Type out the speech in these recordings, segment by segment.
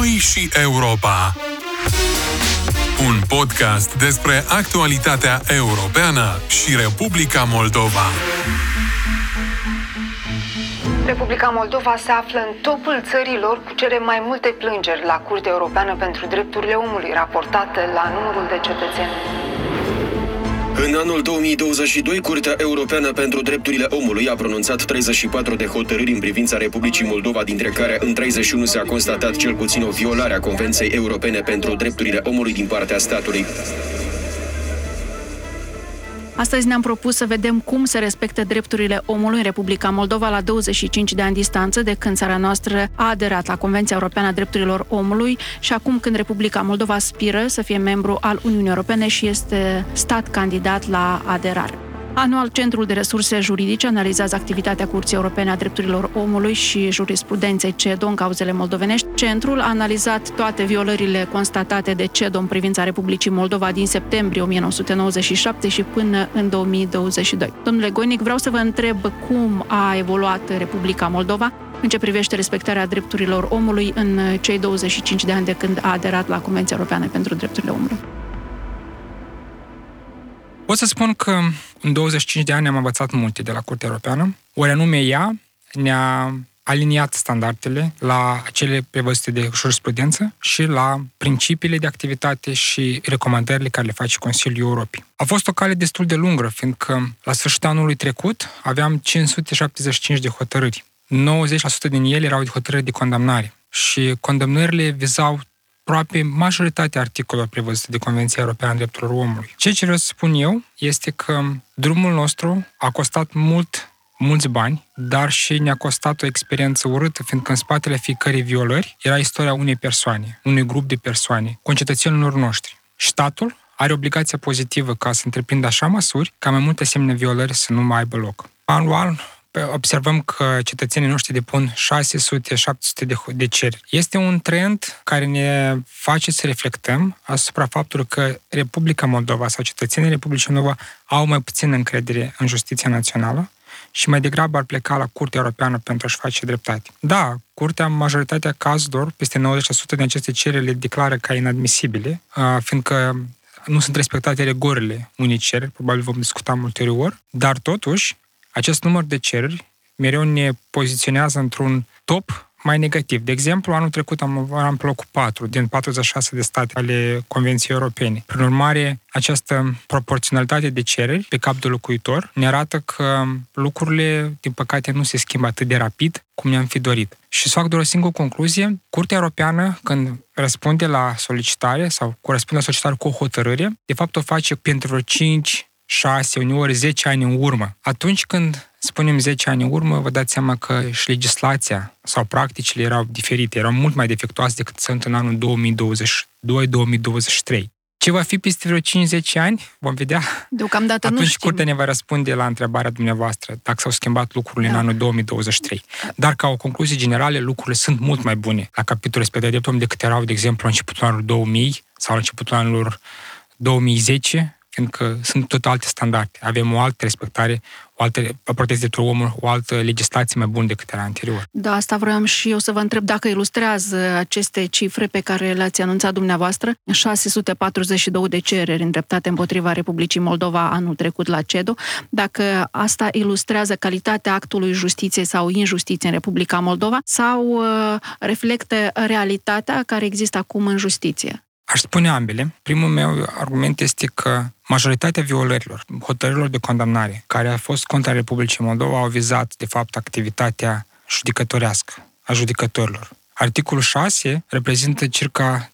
Noi și Europa. Un podcast despre actualitatea europeană și Republica Moldova. Republica Moldova se află în topul țărilor cu cele mai multe plângeri la Curtea Europeană pentru Drepturile Omului, raportate la numărul de cetățeni. În anul 2022, Curtea Europeană pentru Drepturile Omului a pronunțat 34 de hotărâri în privința Republicii Moldova, dintre care în 31 s-a constatat cel puțin o violare a Convenției Europene pentru Drepturile Omului din partea statului. Astăzi ne-am propus să vedem cum se respectă drepturile omului în Republica Moldova la 25 de ani distanță de când țara noastră a aderat la Convenția Europeană a Drepturilor Omului și acum când Republica Moldova aspiră să fie membru al Uniunii Europene și este stat candidat la aderare. Anual, Centrul de Resurse Juridice analizează activitatea Curții Europene a Drepturilor Omului și jurisprudenței CEDO în cauzele moldovenești. Centrul a analizat toate violările constatate de CEDO în privința Republicii Moldova din septembrie 1997 și până în 2022. Domnule Goinic, vreau să vă întreb cum a evoluat Republica Moldova în ce privește respectarea drepturilor omului în cei 25 de ani de când a aderat la Convenția Europeană pentru Drepturile Omului. Pot să spun că în 25 de ani am învățat multe de la Curtea Europeană, ori anume ea ne-a aliniat standardele la acele prevăzute de jurisprudență și la principiile de activitate și recomandările care le face Consiliul Europei. A fost o cale destul de lungă, fiindcă la sfârșitul anului trecut aveam 575 de hotărâri. 90% din ele erau de hotărâri de condamnare și condamnările vizau aproape majoritatea articolelor prevăzute de Convenția Europeană a Drepturilor Omului. Ce ce vreau să spun eu este că drumul nostru a costat mult mulți bani, dar și ne-a costat o experiență urâtă, fiindcă în spatele fiecărei violări era istoria unei persoane, unui grup de persoane, concetățenilor noștri. Statul are obligația pozitivă ca să întreprindă așa măsuri ca mai multe asemenea violări să nu mai aibă loc. Anual, observăm că cetățenii noștri depun 600-700 de, de cereri. Este un trend care ne face să reflectăm asupra faptului că Republica Moldova sau cetățenii Republicii Moldova au mai puțin încredere în justiția națională și mai degrabă ar pleca la Curtea Europeană pentru a-și face dreptate. Da, Curtea, majoritatea cazurilor, peste 90% din aceste cereri le declară ca inadmisibile, fiindcă nu sunt respectate rigorile unei cereri, probabil vom discuta ulterior, dar totuși acest număr de cereri mereu ne poziționează într-un top mai negativ. De exemplu, anul trecut am, am pe locul 4 din 46 de state ale Convenției Europene. Prin urmare, această proporționalitate de cereri pe cap de locuitor ne arată că lucrurile, din păcate, nu se schimbă atât de rapid cum ne-am fi dorit. Și să fac doar o singură concluzie. Curtea Europeană, când răspunde la solicitare sau corespunde la solicitare cu o hotărâre, de fapt o face pentru 5 6, uneori 10 ani în urmă. Atunci când spunem 10 ani în urmă, vă dați seama că și legislația sau practicile erau diferite, erau mult mai defectuoase decât sunt în anul 2022-2023. Ce va fi peste vreo 50 ani? Vom vedea. Deocamdată Atunci nu știm. curtea ne va răspunde la întrebarea dumneavoastră dacă s-au schimbat lucrurile da. în anul 2023. Dar ca o concluzie generală, lucrurile sunt mult mai bune la capitolul respectiv de decât erau, de exemplu, la începutul anului 2000 sau la începutul anilor 2010 fiindcă sunt tot alte standarde. Avem o altă respectare, o altă protecție de omul, o altă legislație mai bună decât era anterior. Da, asta vreau și eu să vă întreb dacă ilustrează aceste cifre pe care le-ați anunțat dumneavoastră. 642 de cereri îndreptate împotriva Republicii Moldova anul trecut la CEDO. Dacă asta ilustrează calitatea actului justiției sau injustiție în Republica Moldova sau uh, reflectă realitatea care există acum în justiție? Aș spune ambele. Primul meu argument este că majoritatea violărilor, hotărârilor de condamnare care a fost contra Republicii Moldova au vizat, de fapt, activitatea judecătorească a judecătorilor. Articolul 6 reprezintă circa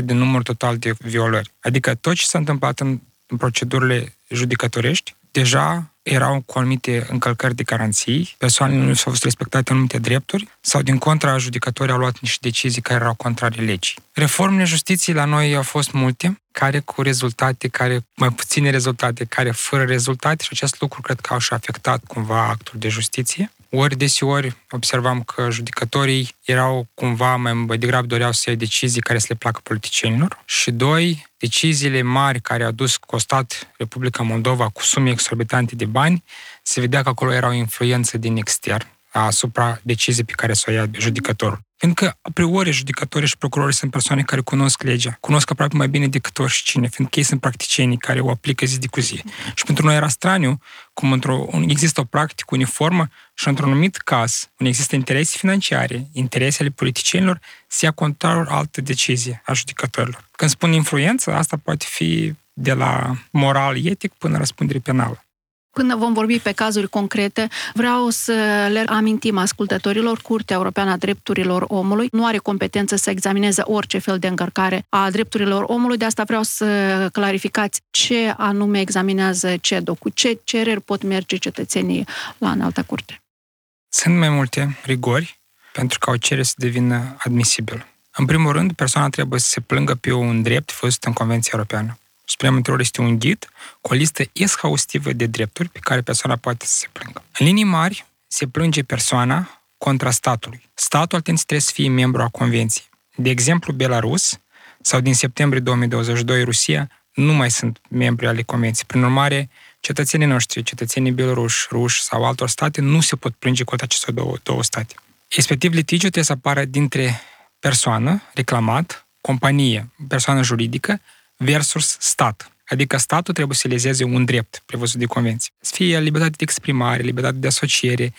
30-35% din numărul total de violări. Adică tot ce s-a întâmplat în, în procedurile judecătorești deja erau cu anumite încălcări de garanții, persoanele nu s-au fost respectate anumite drepturi sau, din contra, judecătorii au luat niște decizii care erau contrare legii. Reformele justiției la noi au fost multe, care cu rezultate, care mai puține rezultate, care fără rezultate și acest lucru cred că au și afectat cumva actul de justiție. Ori deseori observam că judecătorii erau cumva mai degrabă doreau să ia decizii care să le placă politicienilor și doi, deciziile mari care au dus, costat Republica Moldova cu sume exorbitante de bani, se vedea că acolo era o influență din extern asupra deciziei pe care să o ia judecătorul. Fiindcă, a priori, judecătorii și procurorii sunt persoane care cunosc legea, cunosc aproape mai bine decât oricine, fiindcă ei sunt practicienii care o aplică zi de cu zi. Și pentru noi era straniu cum într-o, există o practică uniformă și într-un anumit caz, unde există interese financiare, interese ale politicienilor, se ia contrar altă decizie a judecătorilor. Când spun influență, asta poate fi de la moral etic până răspundere penală. Până vom vorbi pe cazuri concrete, vreau să le amintim ascultătorilor, Curtea Europeană a Drepturilor Omului nu are competență să examineze orice fel de încărcare a drepturilor omului, de asta vreau să clarificați ce anume examinează CEDO, cu ce cereri pot merge cetățenii la înalta curte. Sunt mai multe rigori pentru ca o cerere să devină admisibil. În primul rând, persoana trebuie să se plângă pe un drept fost în Convenția Europeană. Spuneam într este un ghid cu o listă exhaustivă de drepturi pe care persoana poate să se plângă. În linii mari, se plânge persoana contra statului. Statul atenție trebuie să fie membru a convenției. De exemplu, Belarus sau din septembrie 2022 Rusia nu mai sunt membri ale convenției. Prin urmare, cetățenii noștri, cetățenii beloruși, ruși sau altor state nu se pot plânge cu aceste două, două state. Respectiv, litigiul trebuie să apară dintre persoană, reclamat, companie, persoană juridică versus stat. Adică statul trebuie să lezeze un drept prevăzut de convenție. Să fie libertate de exprimare, libertate de asociere,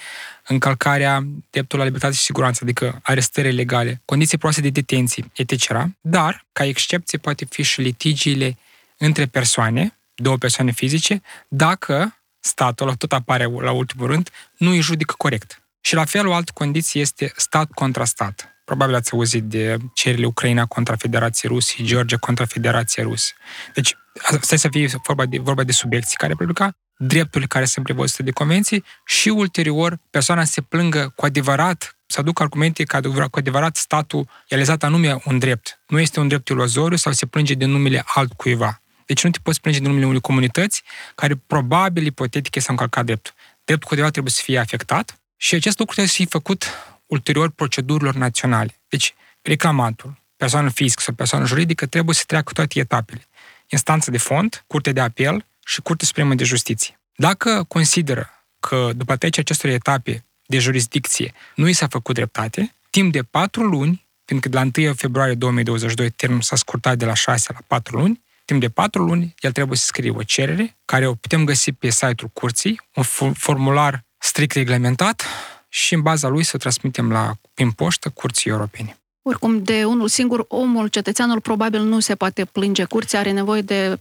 încălcarea dreptului la libertate și siguranță, adică arestări legale, condiții proaste de detenție, etc. Dar, ca excepție, poate fi și litigiile între persoane, două persoane fizice, dacă statul, tot apare la ultimul rând, nu îi judică corect. Și la fel, o altă condiție este stat contra stat. Probabil ați auzit de cererile Ucraina contra Federației Rusiei, Georgia contra Federației Rusă. Deci, stai să fie vorba de, vorba de subiecții care publica drepturile care sunt prevăzute de convenții și ulterior persoana se plângă cu adevărat să aduc argumente că cu adevărat statul i-a lezat anume un drept. Nu este un drept iluzoriu sau se plânge de numele altcuiva. Deci nu te poți plânge de numele unei comunități care probabil, ipotetic, s-a încălcat dreptul. Dreptul cu adevărat trebuie să fie afectat și acest lucru trebuie să fie făcut ulterior procedurilor naționale. Deci, reclamantul, persoană fizică sau persoană juridică, trebuie să treacă toate etapele. Instanță de fond, Curte de apel și Curte Supremă de Justiție. Dacă consideră că după trecerea acestor etape de jurisdicție nu i s-a făcut dreptate, timp de patru luni, fiindcă de la 1 februarie 2022 termenul s-a scurtat de la 6 la 4 luni, timp de patru luni, el trebuie să scrie o cerere, care o putem găsi pe site-ul curții, un formular strict reglementat, și în baza lui să transmitem la, prin poștă curții europene. Oricum, de unul singur, omul, cetățeanul, probabil nu se poate plânge. Curtea are nevoie de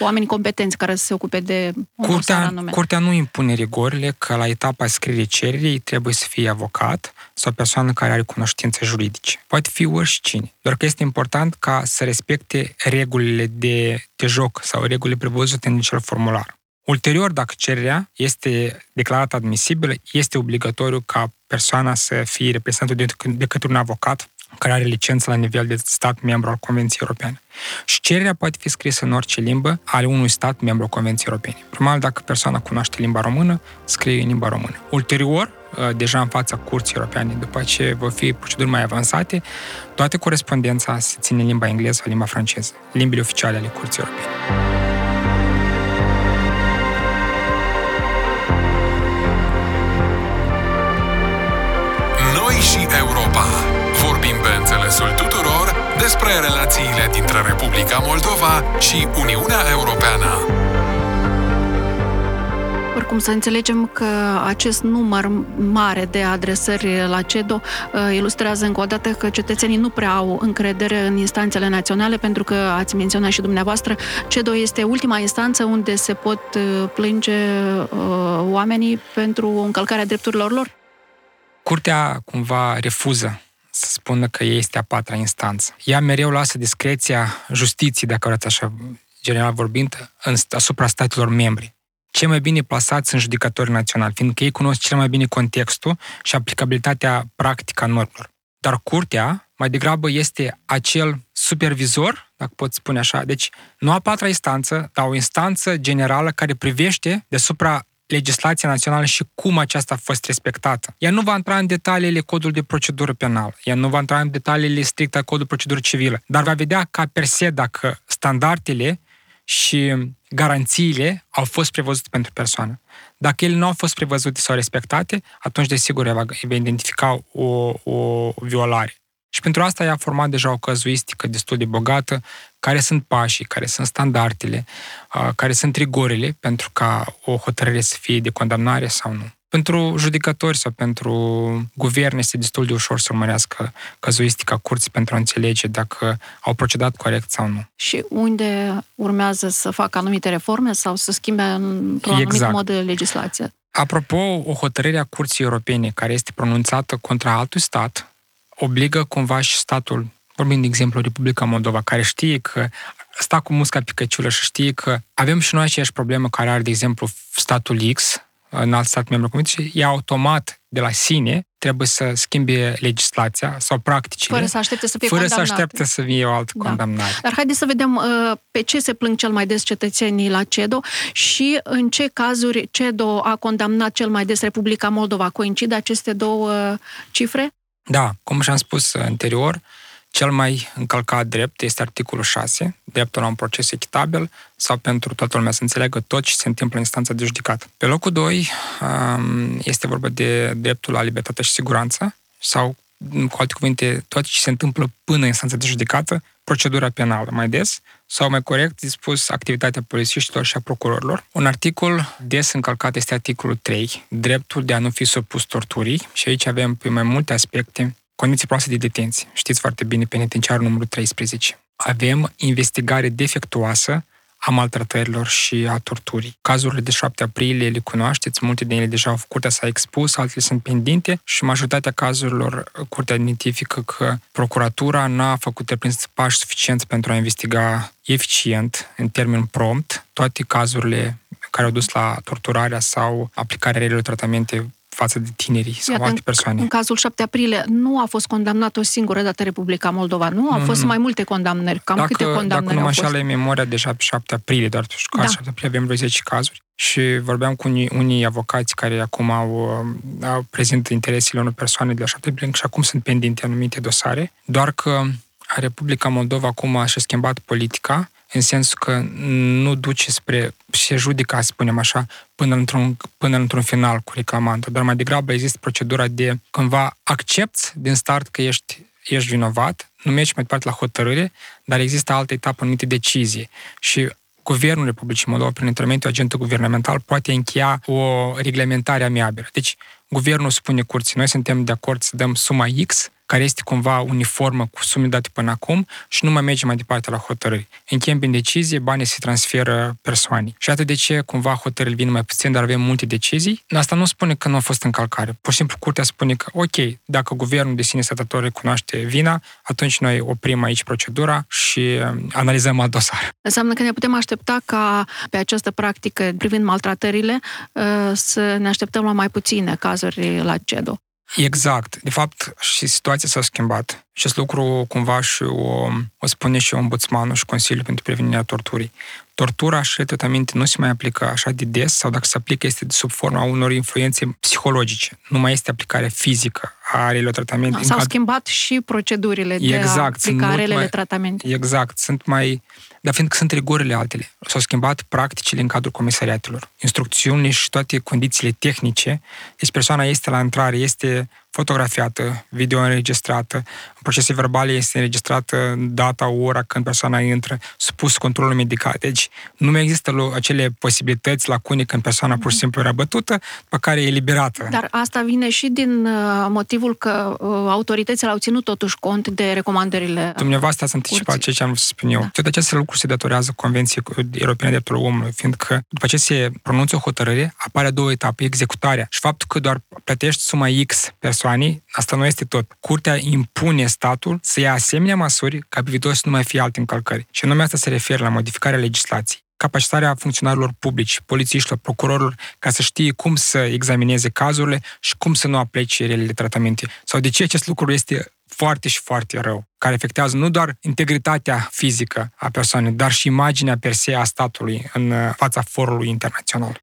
oameni competenți care să se ocupe de curtea, curtea nu impune rigorile că la etapa scrierii cererii trebuie să fie avocat sau persoană care are cunoștințe juridice. Poate fi oricine. Doar că este important ca să respecte regulile de, de joc sau regulile prevăzute în acel formular. Ulterior, dacă cererea este declarată admisibilă, este obligatoriu ca persoana să fie reprezentată de, de către un avocat care are licență la nivel de stat membru al Convenției Europene. Și cererea poate fi scrisă în orice limbă ale unui stat membru al Convenției Europene. Primul, dacă persoana cunoaște limba română, scrie în limba română. Ulterior, uh, deja în fața Curții Europene, după ce vor fi proceduri mai avansate, toată corespondența se ține în limba engleză sau limba franceză, limbile oficiale ale Curții Europene. Și Europa. Vorbim pe înțelesul tuturor despre relațiile dintre Republica Moldova și Uniunea Europeană. Oricum să înțelegem că acest număr mare de adresări la CEDO uh, ilustrează încă o dată că cetățenii nu prea au încredere în instanțele naționale, pentru că ați menționat și dumneavoastră, CEDO este ultima instanță unde se pot uh, plânge uh, oamenii pentru încălcarea drepturilor lor. Curtea cumva refuză să spună că este a patra instanță. Ea mereu lasă discreția justiției, dacă vreți așa, general vorbind, în, asupra statelor membri. Cei mai bine plasați sunt judecătorii naționali, fiindcă ei cunosc cel mai bine contextul și aplicabilitatea practică a normelor. Dar curtea, mai degrabă, este acel supervizor, dacă pot spune așa, deci nu a patra instanță, dar o instanță generală care privește deasupra legislația națională și cum aceasta a fost respectată. Ea nu va intra în detaliile codului de procedură penală, ea nu va intra în detaliile stricte a codului de procedură civilă, dar va vedea ca per se dacă standardele și garanțiile au fost prevăzute pentru persoană. Dacă ele nu au fost prevăzute sau respectate, atunci, desigur, va, va identifica o, o violare. Și pentru asta i-a format deja o căzuistică destul de bogată, care sunt pașii, care sunt standardele, care sunt rigorile pentru ca o hotărâre să fie de condamnare sau nu. Pentru judecători sau pentru guverne este destul de ușor să urmărească cazuistica curții pentru a înțelege dacă au procedat corect sau nu. Și unde urmează să facă anumite reforme sau să schimbe într-un exact. anumit mod legislația? Apropo, o hotărâre a Curții Europene care este pronunțată contra altui stat obligă cumva și statul, vorbim de exemplu Republica Moldova, care știe că sta cu musca pe căciulă și știe că avem și noi aceeași problemă care are, de exemplu, statul X, în alt stat membru comunității, e automat de la sine trebuie să schimbe legislația sau practicile. Fără să aștepte să fie Fără condamnat. să aștepte să fie o altă da. condamnare. Dar haideți să vedem uh, pe ce se plâng cel mai des cetățenii la CEDO și în ce cazuri CEDO a condamnat cel mai des Republica Moldova. Coincid aceste două uh, cifre? Da, cum și-am spus anterior, cel mai încălcat drept este articolul 6, dreptul la un proces echitabil sau pentru toată lumea să înțeleagă tot ce se întâmplă în instanța de judecată. Pe locul 2 um, este vorba de dreptul la libertate și siguranță sau, cu alte cuvinte, tot ce se întâmplă până în instanța de judecată, procedura penală mai des, sau mai corect spus, activitatea polițiștilor și a procurorilor. Un articol des încălcat este articolul 3, dreptul de a nu fi supus torturii și aici avem pe mai multe aspecte condiții proaste de detenție. Știți foarte bine, penitenciarul numărul 13. Avem investigare defectuoasă a maltratărilor și a torturii. Cazurile de 7 aprilie le cunoașteți, multe din ele deja au curtea s-a expus, altele sunt pendinte și majoritatea cazurilor curtea identifică că procuratura n-a făcut pași suficienți pentru a investiga eficient, în termen prompt, toate cazurile care au dus la torturarea sau aplicarea relelor tratamente față de tinerii sau Iată, alte persoane. În cazul 7 aprilie nu a fost condamnat o singură dată Republica Moldova, nu? Au fost mai multe condamnări. Cam dacă, câte condamnări Dacă nu mă așa memoria, deja pe 7 aprilie, doar pe da. 7 aprilie avem vreo 10 cazuri. Și vorbeam cu unii, unii avocați care acum au, au prezintă interesele unor persoane de la 7 aprilie și acum sunt pendinte anumite dosare, doar că Republica Moldova acum și-a schimbat politica în sensul că nu duce spre se judică, să spunem așa, până într-un, până într-un final cu reclamantul, dar mai degrabă există procedura de cumva accepti din start că ești, ești vinovat, nu mergi mai departe la hotărâre, dar există altă etapă numită decizie. Și Guvernul Republicii Moldova, prin intermediul agentului guvernamental, poate încheia o reglementare amiabilă. Deci, guvernul spune curții, noi suntem de acord să dăm suma X, care este cumva uniformă cu sume date până acum și nu mai merge mai departe la hotărâri. Încheiem prin decizie, banii se transferă persoanei. Și atât de ce cumva hotărâri vin mai puțin, dar avem multe decizii, asta nu spune că nu a fost încălcare. Pur și simplu curtea spune că, ok, dacă guvernul de sine stătător recunoaște vina, atunci noi oprim aici procedura și um, analizăm alt dosar. Înseamnă că ne putem aștepta ca pe această practică privind maltratările uh, să ne așteptăm la mai puține cazuri la CEDO. Exact. De fapt, și situația s-a schimbat. Acest lucru cumva și o, o spune și ombudsmanul și Consiliul pentru Prevenirea Torturii. Tortura și tratamente nu se mai aplică așa de des sau dacă se aplică este sub forma unor influențe psihologice. Nu mai este aplicare fizică a relor tratamente. Da, s-au cad... schimbat și procedurile exact, de aplicare ale mai... tratamente. Exact. Sunt mai dar fiindcă sunt rigorile altele. S-au schimbat practicile în cadrul comisariatelor. Instrucțiunile și toate condițiile tehnice. Deci persoana este la intrare, este fotografiată, video înregistrată, în procese verbale este înregistrată data, ora când persoana intră, supus controlul medical. Deci nu mai există acele posibilități, lacune când persoana pur și mhm. simplu era bătută, pe care e eliberată. Dar asta vine și din uh, motivul că uh, autoritățile au ținut totuși cont de recomandările Dumneavoastră ați anticipat ceea ce am vrut să spun eu. Da. Toate aceste lucruri se datorează Convenției Europene de Drepturile Omului, fiindcă după ce se pronunță o hotărâre, apare două etape, executarea. Și faptul că doar plătești suma X persoanei, asta nu este tot. Curtea impune statul să ia asemenea măsuri ca pe viitor să nu mai fie alte încălcări. Și numai asta se referă la modificarea legislației capacitarea funcționarilor publici, polițiștilor, procurorilor, ca să știe cum să examineze cazurile și cum să nu aplece relele tratamente. Sau de ce acest lucru este foarte și foarte rău, care afectează nu doar integritatea fizică a persoanei, dar și imaginea per se a statului în fața forului internațional.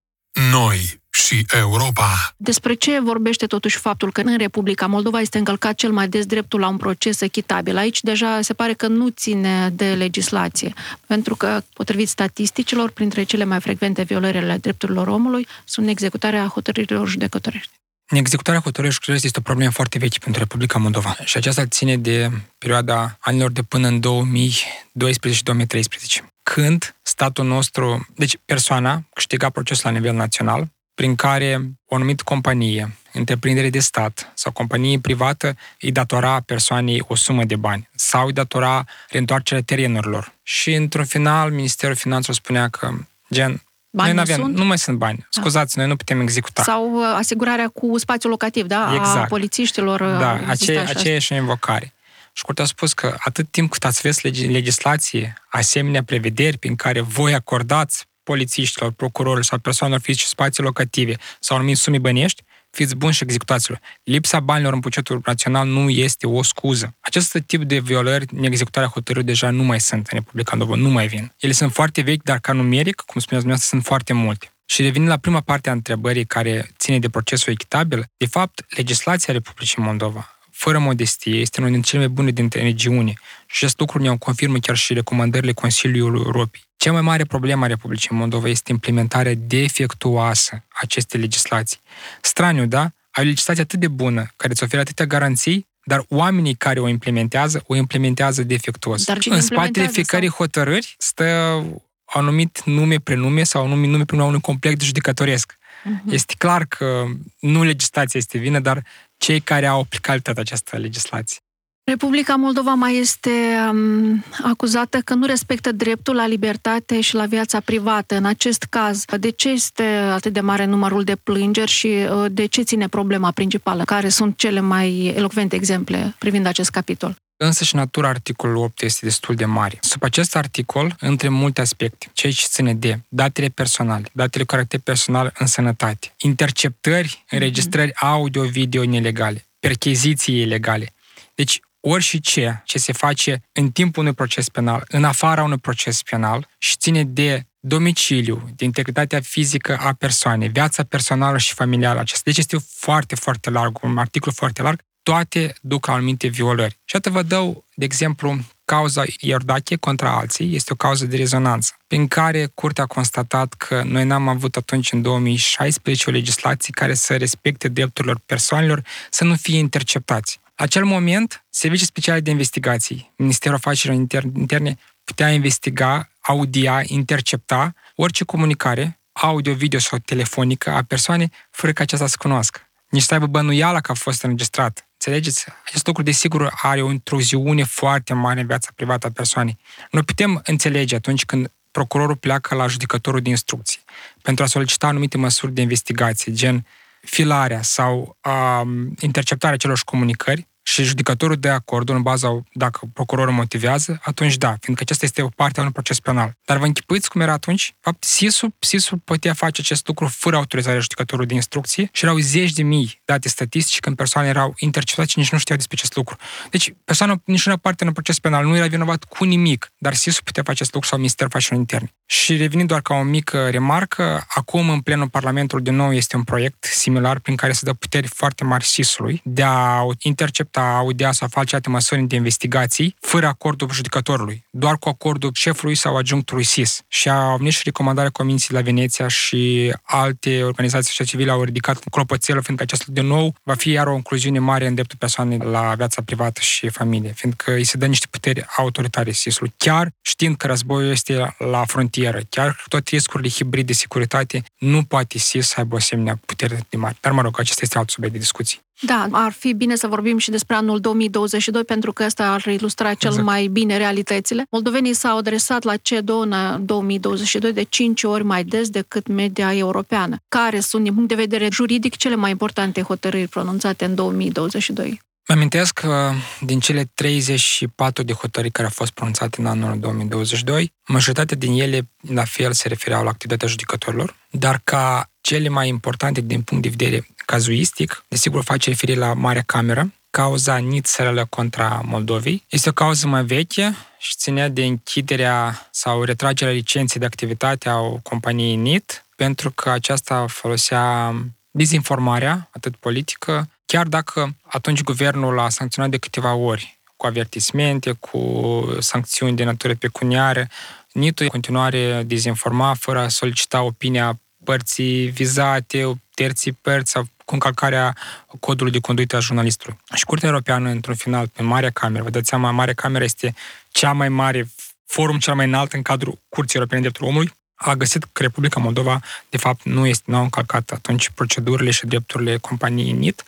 Noi și Europa. Despre ce vorbește totuși faptul că în Republica Moldova este încălcat cel mai des dreptul la un proces echitabil? Aici deja se pare că nu ține de legislație, pentru că, potrivit statisticilor, printre cele mai frecvente violări ale drepturilor omului sunt executarea hotărârilor judecătorești. Executarea hotărârilor judecătorești este o problemă foarte veche pentru Republica Moldova și aceasta ține de perioada anilor de până în 2012 și 2013, când statul nostru, deci persoana câștiga procesul la nivel național, prin care o anumită companie, întreprindere de stat sau companie privată îi datora persoanei o sumă de bani sau îi datora reîntoarcerea terenurilor. Și într-un final, Ministerul Finanțelor spunea că, gen, Bani noi nu avem, sunt? nu mai sunt bani. Scuzați, noi nu putem executa. Sau uh, asigurarea cu spațiu locativ, da? A Exact. polițiștilor. uh, Da, exista aceea, și asta. aceeași invocare. Și curtea a spus că atât timp cât ați văzut legi- legislație, asemenea prevederi prin care voi acordați polițiștilor, procurorilor sau persoanelor fizice spații locative sau anumite sume bănești, fiți buni și executați-le. Lipsa banilor în bugetul național nu este o scuză. Acest tip de violări, neexecutarea hotărârii deja nu mai sunt în Republica Moldova, nu mai vin. Ele sunt foarte vechi, dar ca numeric, cum spuneați dumneavoastră, sunt foarte multe. Și revenind la prima parte a întrebării care ține de procesul echitabil, de fapt, legislația Republicii Moldova, fără modestie, este unul dintre cele mai bune dintre regiuni și acest lucru ne-o confirmă chiar și recomandările Consiliului Europei. Cea mai mare problemă a Republicii Moldova este implementarea defectuoasă a acestei legislații. Straniu, da? Ai o legislație atât de bună, care îți oferă atâtea garanții, dar oamenii care o implementează, o implementează defectuos. Dar cine în spatele implementează fiecărei hotărâri stă anumit nume, prenume sau anumit nume, prenume a unui complex judecatoresc. Mhm. Este clar că nu legislația este vină, dar cei care au aplicat toată această legislație. Republica Moldova mai este um, acuzată că nu respectă dreptul la libertate și la viața privată. În acest caz, de ce este atât de mare numărul de plângeri și uh, de ce ține problema principală? Care sunt cele mai elocvente exemple privind acest capitol? Însă și natura articolului 8 este destul de mare. Sub acest articol, între multe aspecte, ceea ce ține de datele personale, datele cu caracter personal în sănătate, interceptări, înregistrări audio-video nelegale, percheziții ilegale. Deci, ori și ce ce se face în timpul unui proces penal, în afara unui proces penal și ține de domiciliu, de integritatea fizică a persoanei, viața personală și familială acesta. Deci este foarte, foarte larg, un articol foarte larg, toate duc la anumite violări. Și atât vă dau, de exemplu, cauza Iordache contra alții, este o cauză de rezonanță, prin care Curtea a constatat că noi n-am avut atunci, în 2016, o legislație care să respecte drepturilor persoanelor să nu fie interceptați. La acel moment, Serviciul Special de Investigații, Ministerul Afacerilor Inter- Interne, putea investiga, audia, intercepta orice comunicare, audio, video sau telefonică a persoanei, fără ca aceasta să cunoască. Nici să aibă bănuiala că a fost înregistrat. Înțelegeți? Acest lucru, desigur, are o intruziune foarte mare în viața privată a persoanei. Noi putem înțelege atunci când procurorul pleacă la judecătorul de instrucție pentru a solicita anumite măsuri de investigație, gen filarea sau um, interceptarea celor comunicări și judecătorul de acordul în baza, dacă procurorul motivează, atunci da, fiindcă acesta este o parte a unui proces penal. Dar vă închipuiți cum era atunci? Fapt, SIS-ul, SIS-ul putea face acest lucru fără autorizarea judecătorului de instrucție și erau zeci de mii date statistici când persoane erau interceptate și nici nu știau despre acest lucru. Deci, persoana niciuna parte în un proces penal nu era vinovat cu nimic, dar SIS-ul putea face acest lucru sau Ministerul Afacerilor Interne. Și revenind doar ca o mică remarcă, acum în plenul Parlamentului din nou este un proiect similar prin care se dă puteri foarte mari SIS-ului de a intercepta, audia sau face alte măsuri de investigații fără acordul judecătorului, doar cu acordul șefului sau adjunctului SIS. Și a venit și recomandarea Comisiei la Veneția și alte organizații sociale civile au ridicat clopoțelul, fiindcă acest din nou va fi iar o incluziune mare în dreptul persoanei la viața privată și familie, fiindcă îi se dă niște puteri autoritare SIS-ului, chiar știind că războiul este la frontieră, chiar cu toate riscurile hibride de securitate, nu poate SIS să aibă o asemenea putere de mare. Dar mă rog, acesta este alt subiect de discuții. Da, ar fi bine să vorbim și despre anul 2022, pentru că ăsta ar ilustra cel Exact. mai bine realitățile. Moldovenii s-au adresat la CEDO în 2022 de 5 ori mai des decât media europeană. Care sunt, din punct de vedere juridic, cele mai importante hotărâri pronunțate în 2022? Mă amintesc că din cele 34 de hotărâri care au fost pronunțate în anul 2022, majoritatea din ele, la fel, se refereau la activitatea judecătorilor, dar ca cele mai importante din punct de vedere cazuistic, desigur face referire la Marea Cameră, cauza Nițelă contra Moldovei. Este o cauză mai veche și ținea de închiderea sau retragerea licenței de activitate a companiei NIT pentru că aceasta folosea dezinformarea, atât politică, chiar dacă atunci guvernul a sancționat de câteva ori cu avertismente, cu sancțiuni de natură pecuniară, NITU în continuare dezinforma fără a solicita opinia părții vizate, terții părți sau cu încălcarea codului de conduită a jurnalistului. Și Curtea Europeană, într-un final, pe Marea Cameră, vă dați seama, Marea Cameră este cea mai mare forum cel mai înalt în cadrul Curții Europene de Drepturile Omului, a găsit că Republica Moldova, de fapt, nu este, nu au încălcat atunci procedurile și drepturile companiei NIT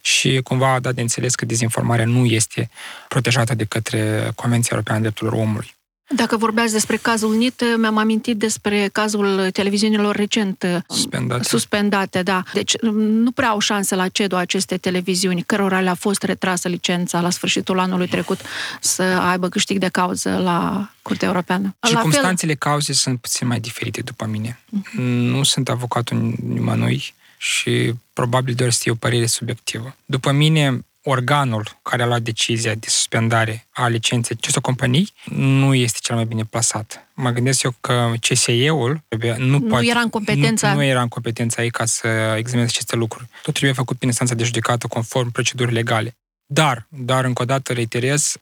și cumva a dat de înțeles că dezinformarea nu este protejată de către Convenția Europeană a Drepturilor Omului. Dacă vorbeați despre cazul NIT, mi-am amintit despre cazul televiziunilor recent uh, suspendate. suspendate da. Deci um, nu prea au șanse la CEDO aceste televiziuni, cărora le-a fost retrasă licența la sfârșitul anului trecut să aibă câștig de cauză la Curtea Europeană. Circumstanțele fel... cauzei sunt puțin mai diferite, după mine. Uh-huh. Nu sunt avocatul nimănui și probabil doar este o părere subiectivă. După mine, organul care a luat decizia de suspendare a licenței acestor companii nu este cel mai bine plasat. Mă gândesc eu că CSE-ul nu, nu poate, era în competența... Nu, nu era în competența ei ca să examineze aceste lucruri. Tot trebuie făcut prin instanța de judecată conform procedurii legale. Dar, dar încă o dată reiterez,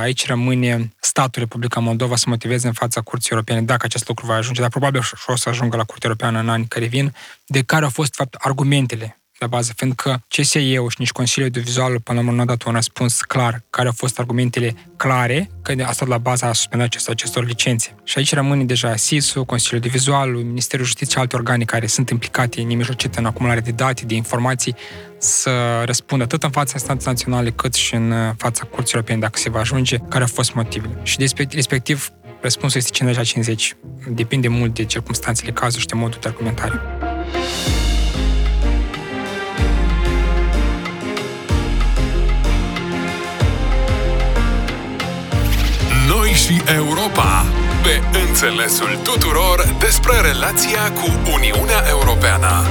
aici rămâne statul Republica Moldova să motiveze în fața Curții Europene dacă acest lucru va ajunge, dar probabil și o să ajungă la Curtea Europeană în anii care vin, de care au fost, de fapt, argumentele la bază, fiindcă CSE-ul și nici Consiliul de Vizual până la urmă nu a dat un răspuns clar care au fost argumentele clare că a stat la baza suspendării acestor licențe. Și aici rămâne deja SIS-ul, Consiliul de Vizual, Ministerul Justiției și alte organe care sunt implicate nemijlocit în acumularea de date, de informații, să răspundă atât în fața instanței naționale cât și în fața Curții Europene, dacă se va ajunge, care au fost motivele. Și respectiv, răspunsul este 50-50. Depinde mult de circunstanțele cazului și de modul de argumentare. Și Europa, pe înțelesul tuturor despre relația cu Uniunea Europeană.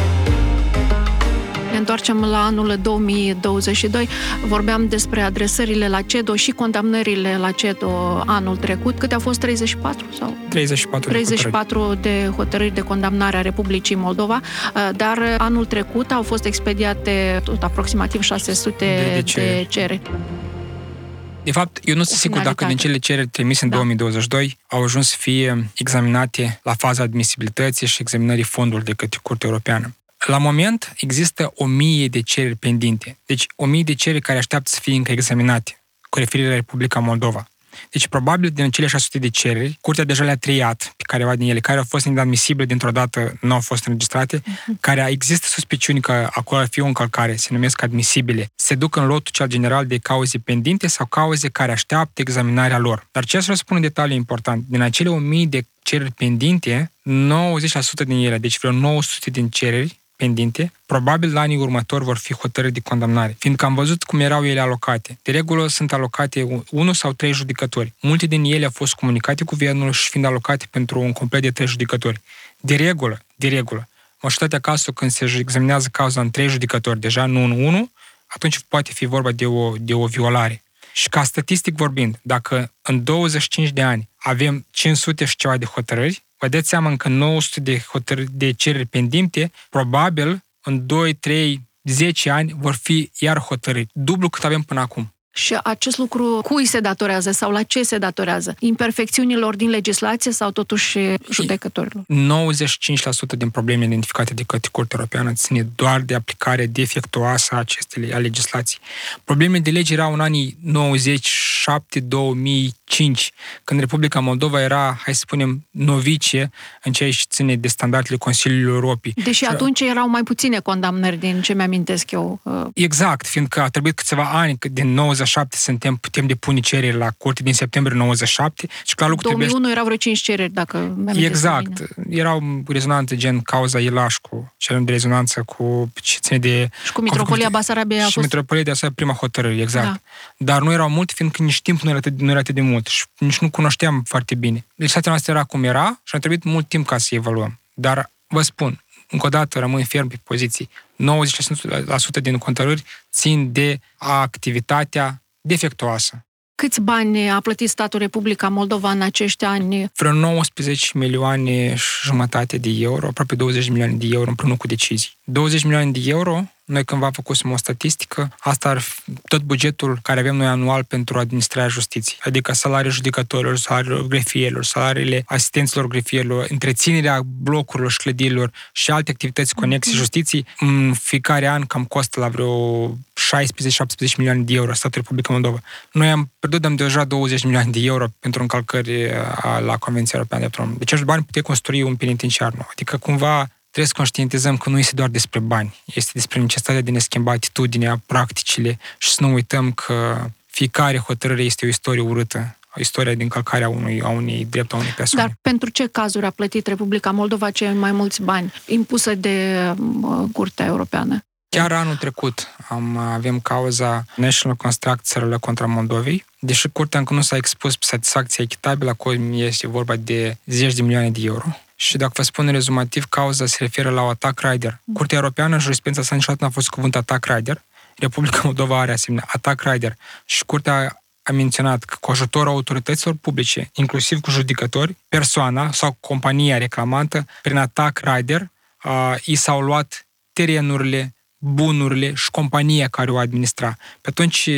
Ne întoarcem la anul 2022. Vorbeam despre adresările la CEDO și condamnările la CEDO anul trecut. Câte au fost? 34 sau? 34, 34 de hotărâri. de hotărâri de condamnare a Republicii Moldova, dar anul trecut au fost expediate tot aproximativ 600 de, de, de cereri. De fapt, eu nu sunt sigur dacă din cele cereri trimise în da. 2022 au ajuns să fie examinate la faza admisibilității și examinării fondului de către Curtea Europeană. La moment există o mie de cereri pendinte, deci o mie de cereri care așteaptă să fie încă examinate cu referire la Republica Moldova. Deci, probabil, din cele 600 de cereri, curtea deja le-a triat pe careva din ele, care au fost inadmisibile dintr-o dată, nu au fost înregistrate, uh-huh. care există suspiciuni că acolo ar fi o încălcare, se numesc admisibile, se duc în lotul cel general de cauze pendinte sau cauze care așteaptă examinarea lor. Dar ce să spun un detaliu important, din acele 1000 de cereri pendinte, 90% din ele, deci vreo 900 din cereri, pendinte, probabil la anii următori vor fi hotărâri de condamnare, fiindcă am văzut cum erau ele alocate. De regulă sunt alocate unul sau trei judecători. Multe din ele au fost comunicate cu guvernul și fiind alocate pentru un complet de trei judecători. De regulă, de regulă, majoritatea cazului când se examinează cauza în trei judecători, deja nu în unul, atunci poate fi vorba de o, de o violare. Și ca statistic vorbind, dacă în 25 de ani avem 500 și ceva de hotărâri, Vă dați seama că 900 de, hotăr- de cereri pendinte, probabil în 2, 3, 10 ani vor fi iar hotărâri. Dublu cât avem până acum. Și acest lucru cui se datorează sau la ce se datorează? Imperfecțiunilor din legislație sau totuși judecătorilor? 95% din problemele identificate de către Curtea Europeană ține doar de aplicare defectuoasă a acestei a legislației. Problemele de lege erau în anii 97, 2000, 5, când Republica Moldova era, hai să spunem, novice în ceea ce ține de standardele Consiliului Europei. Deși atunci erau mai puține condamnări din ce mi-amintesc eu. Uh, exact, fiindcă a trebuit câțiva ani, din 97 suntem, putem depune cereri la curte din septembrie 97 și clar lucru 2001 trebuie... erau vreo 5 cereri, dacă mi Exact. Erau rezonante gen cauza Ilașcu, cerem de rezonanță cu ce ține de... Și cu Mitropolia Basarabia a fost... Și Mitropolia de asta prima hotărâre, exact. Da. Dar nu erau multe, fiindcă nici timp nu era atât, nu era atât de mult mult și nici nu cunoșteam foarte bine. Legislația noastră era cum era și a trebuit mult timp ca să evaluăm. Dar vă spun, încă o dată rămân ferm pe poziții. 90% din contărâri țin de activitatea defectuoasă Câți bani a plătit statul Republica Moldova în acești ani? Vreo 19 milioane și jumătate de euro, aproape 20 milioane de euro împreună cu decizii. 20 milioane de euro noi cândva făcusem o statistică, asta ar fi tot bugetul care avem noi anual pentru administrarea justiției, adică salariul judecătorilor, salariul grefierilor, salariile asistenților grefierilor, întreținerea blocurilor și clădirilor și alte activități conexe mm-hmm. justiției, în fiecare an cam costă la vreo 16-17 milioane de euro statul Republica Moldova. Noi am pierdut deja 20 milioane de euro pentru încălcări la Convenția Europeană de Drepturile Deci acești bani putea construi un penitenciar nou. Adică cumva trebuie să conștientizăm că nu este doar despre bani, este despre necesitatea de ne schimba atitudinea, practicile și să nu uităm că fiecare hotărâre este o istorie urâtă, o istorie din încălcarea unui, a unui drept a unei persoane. Dar pentru ce cazuri a plătit Republica Moldova cei mai mulți bani impusă de uh, Curtea Europeană? Chiar anul trecut am, avem cauza National Construct contra Moldovei, deși curtea încă nu s-a expus pe satisfacția echitabilă, acum este vorba de zeci de milioane de euro. Și dacă vă spun rezumativ, cauza se referă la o attack rider. Curtea Europeană, în jurisprudența sa niciodată n-a fost cuvânt attack rider. Republica Moldova are asemenea attack rider. Și Curtea a menționat că cu ajutorul autorităților publice, inclusiv cu judecători, persoana sau compania reclamantă, prin attack rider, uh, i s-au luat terenurile, bunurile și compania care o administra. Pe atunci,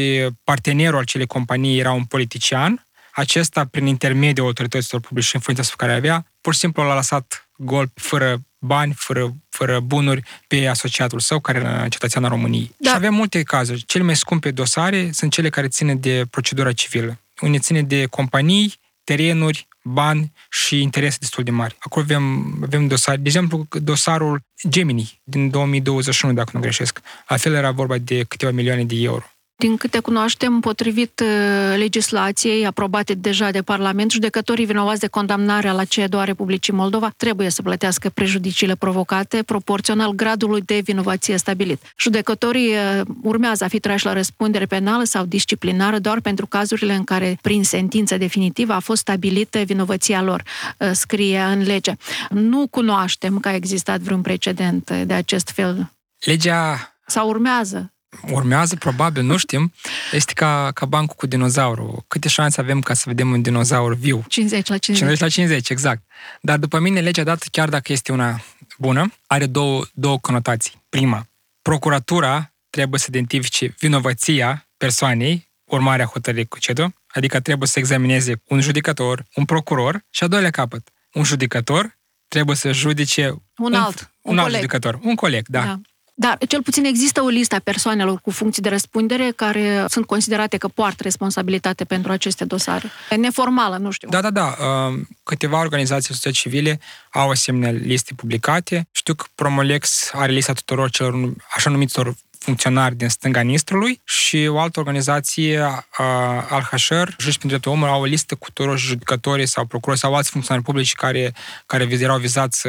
partenerul acelei companii era un politician, acesta, prin intermediul autorităților publice și influența pe care avea, pur și simplu l-a lăsat gol fără bani, fără, fără bunuri pe asociatul său, care era cetățean al României. Da. Și avem multe cazuri. Cele mai scumpe dosare sunt cele care țin de procedura civilă. Unii ține de companii, terenuri, bani și interese destul de mari. Acolo avem, avem dosare, de exemplu, dosarul Gemini din 2021, dacă nu greșesc. La fel era vorba de câteva milioane de euro. Din câte cunoaștem, potrivit uh, legislației aprobate deja de Parlament, judecătorii vinovați de condamnarea la CEDO a Republicii Moldova trebuie să plătească prejudiciile provocate proporțional gradului de vinovăție stabilit. Judecătorii uh, urmează a fi trași la răspundere penală sau disciplinară doar pentru cazurile în care, prin sentință definitivă, a fost stabilită vinovăția lor, uh, scrie în lege. Nu cunoaștem că a existat vreun precedent de acest fel. Legea sau urmează urmează, probabil, nu știm, este ca, ca bancul cu dinozaurul. Câte șanse avem ca să vedem un dinozaur viu? 50 la 50. 50 la 50, exact. Dar după mine, legea dată, chiar dacă este una bună, are două, două conotații. Prima, procuratura trebuie să identifice vinovăția persoanei, urmarea hotărârii cu CEDO, adică trebuie să examineze un judecător, un procuror și a doilea capăt. Un judecător trebuie să judece un, un alt, un, un alt coleg. judecător, un coleg, da. da. Dar cel puțin există o listă a persoanelor cu funcții de răspundere care sunt considerate că poartă responsabilitate pentru aceste dosare. Neformală, nu știu. Da, da, da. Uh, câteva organizații sociale civile au asemenea liste publicate. Știu că Promolex are lista tuturor celor așa numiților funcționari din stânga Nistrului și o altă organizație, Al-Hasher, Juși pentru Dreptul Omului, au o listă cu tuturor judecătorii sau procurori sau alți funcționari publici care, care erau vizați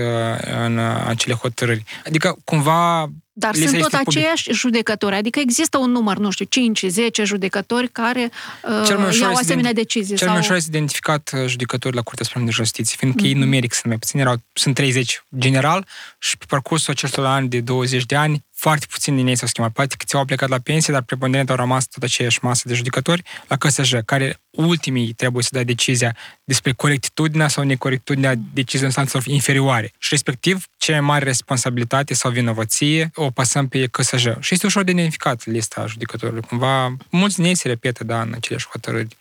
în acele hotărâri. Adică, cumva, dar sunt tot aceiași public. judecători, adică există un număr, nu știu, 5-10 judecători care uh, iau asemenea ident- decizii. Cel mai ușor este identificat judecători la Curtea Supremă de Justiție, fiindcă mm-hmm. ei numeric sunt mai puțini, erau, sunt 30 general și pe parcursul acestor ani de 20 de ani foarte puțin din ei s-au schimbat. Poate că ți-au plecat la pensie, dar preponderent au rămas tot aceeași masă de judecători la CSJ, care ultimii trebuie să dea decizia despre corectitudinea sau necorectitudinea deciziei instanțelor inferioare. Și respectiv, cea mai mare responsabilitate sau vinovăție o pasăm pe CSJ. Și este ușor de identificat lista judecătorilor. Cumva, mulți din ei se repetă, da, în aceleași hotărâri.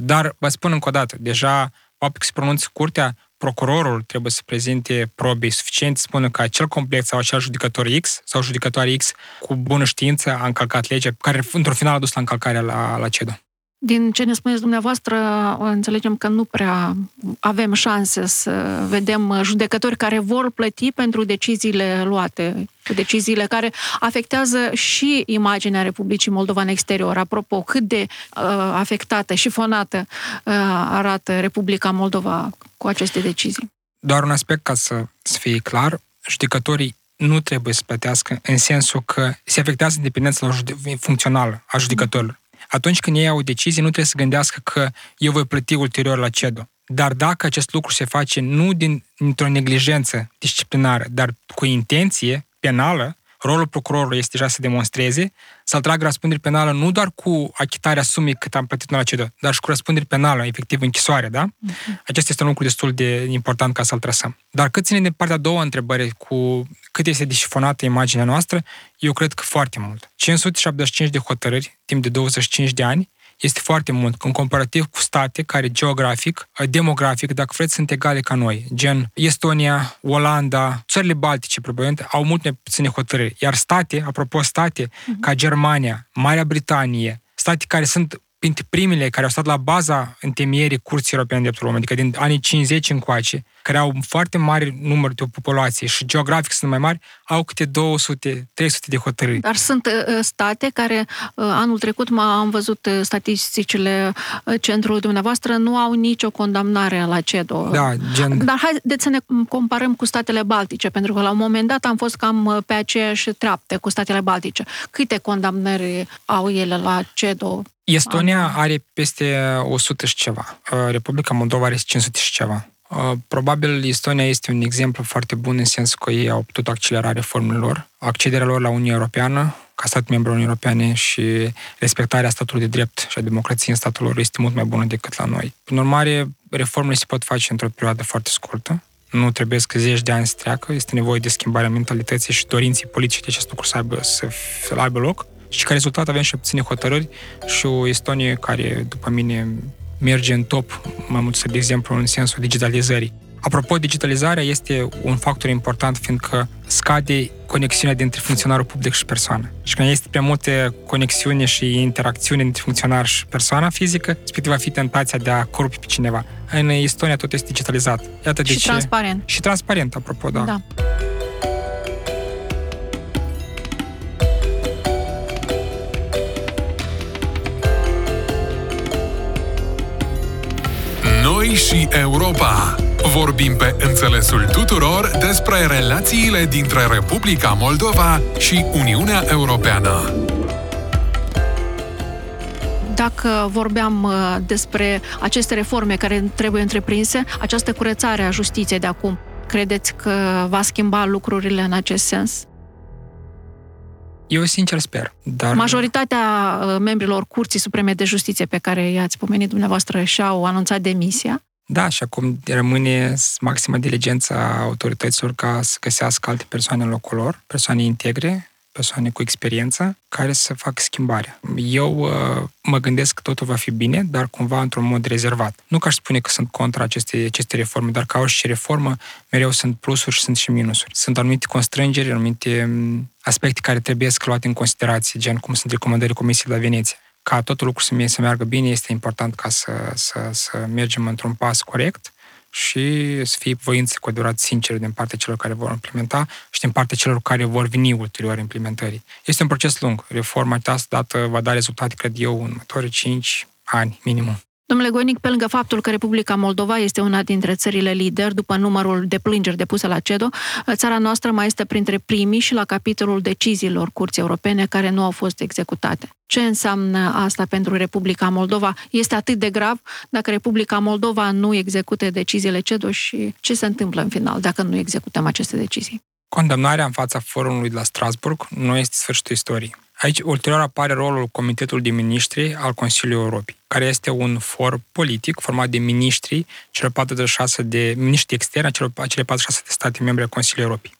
Dar vă spun încă o dată, deja faptul că se pronunță curtea procurorul trebuie să prezinte probe suficiente, să spună că acel complex sau acel judecător X sau judecătoare X cu bună știință a încălcat legea, care într-un final a dus la încălcarea la, la CEDO. Din ce ne spuneți dumneavoastră, înțelegem că nu prea avem șanse să vedem judecători care vor plăti pentru deciziile luate, deciziile care afectează și imaginea Republicii Moldova în exterior. Apropo, cât de uh, afectată și fonată uh, arată Republica Moldova cu aceste decizii? Doar un aspect ca să, să fie clar, judecătorii nu trebuie să plătească în sensul că se afectează independența funcțională a judecătorilor atunci când ei au o decizie, nu trebuie să gândească că eu voi plăti ulterior la CEDO. Dar dacă acest lucru se face nu din, dintr-o neglijență disciplinară, dar cu intenție penală, rolul procurorului este deja să demonstreze, să-l tragă răspundere penală nu doar cu achitarea sumei cât am plătit noi la CEDO, dar și cu răspundere penală, efectiv închisoare, da? Uh-huh. Acesta este un lucru destul de important ca să-l trăsăm. Dar cât ține de partea a doua întrebări, cu cât este deșifonată imaginea noastră, eu cred că foarte mult. 575 de hotărâri, timp de 25 de ani, este foarte mult, în comparativ cu state care geografic, demografic, dacă vreți, sunt egale ca noi, gen Estonia, Olanda, țările baltice, probabil, au mult mai puține hotărâri. Iar state, apropo, state uh-huh. ca Germania, Marea Britanie, state care sunt printre primele care au stat la baza întemierii Curții Europene de Drepturilor Omului, adică din anii 50 încoace, care au un foarte mare număr de populație și geografic sunt mai mari, au câte 200-300 de hotărâri. Dar sunt uh, state care, uh, anul trecut am văzut uh, statisticile centrului dumneavoastră, nu au nicio condamnare la CEDO. Da, gen... Dar haideți să ne comparăm cu statele baltice, pentru că la un moment dat am fost cam pe aceeași treapte cu statele baltice. Câte condamnări au ele la CEDO? Estonia are peste 100 și ceva. Republica Moldova are 500 și ceva. Uh, probabil Estonia este un exemplu foarte bun în sensul că ei au putut accelera reformele lor, accederea lor la Uniunea Europeană, ca stat membru Uniunii Europene și respectarea statului de drept și a democrației în statul lor este mult mai bună decât la noi. Prin urmare, reformele se pot face într-o perioadă foarte scurtă. Nu trebuie să zeci de ani să treacă, este nevoie de schimbarea mentalității și dorinții politice de acest lucru să aibă, să, să aibă loc. Și ca rezultat avem și puține hotărâri și o Estonie care, după mine, merge în top, mai mult de exemplu, în sensul digitalizării. Apropo, digitalizarea este un factor important fiindcă scade conexiunea dintre funcționarul public și persoană. Și când este prea multe conexiune și interacțiune dintre funcționar și persoana fizică, respectiv va fi tentația de a corupi pe cineva. În Estonia tot este digitalizat. Iată și de ce. transparent. Și transparent, apropo, da. da. Noi și Europa. Vorbim pe înțelesul tuturor despre relațiile dintre Republica Moldova și Uniunea Europeană. Dacă vorbeam uh, despre aceste reforme care trebuie întreprinse, această curățare a justiției de acum, credeți că va schimba lucrurile în acest sens? Eu sincer sper, dar... Majoritatea uh, membrilor Curții Supreme de Justiție pe care i-ați pomenit dumneavoastră și-au anunțat demisia. Da, și acum rămâne maximă diligența autorităților ca să găsească alte persoane în locul lor, persoane integre, persoane cu experiență care să facă schimbarea. Eu uh, mă gândesc că totul va fi bine, dar cumva într-un mod rezervat. Nu ca aș spune că sunt contra aceste, aceste reforme, dar ca orice reformă, mereu sunt plusuri și sunt și minusuri. Sunt anumite constrângeri, anumite um, aspecte care trebuie să luate în considerație, gen cum sunt recomandările Comisiei la Veneția. Ca tot lucrul să, să meargă bine, este important ca să, să, să mergem într-un pas corect și să fie voință cu adevărat sinceră din partea celor care vor implementa și din partea celor care vor veni ulterior implementării. Este un proces lung. Reforma această dată va da rezultate, cred eu, în următorii 5 ani minimum. Domnule Goinic, pe lângă faptul că Republica Moldova este una dintre țările lider după numărul de plângeri depuse la CEDO, țara noastră mai este printre primii și la capitolul deciziilor Curții Europene care nu au fost executate. Ce înseamnă asta pentru Republica Moldova? Este atât de grav dacă Republica Moldova nu execute deciziile CEDO și ce se întâmplă în final dacă nu executăm aceste decizii? Condamnarea în fața forumului de la Strasburg nu este sfârșitul istoriei. Aici, ulterior, apare rolul Comitetului de Ministri al Consiliului Europei, care este un for politic format de ministri, celor 46 de miniștri externi a celor, cele 46 de state membre ale Consiliului Europei.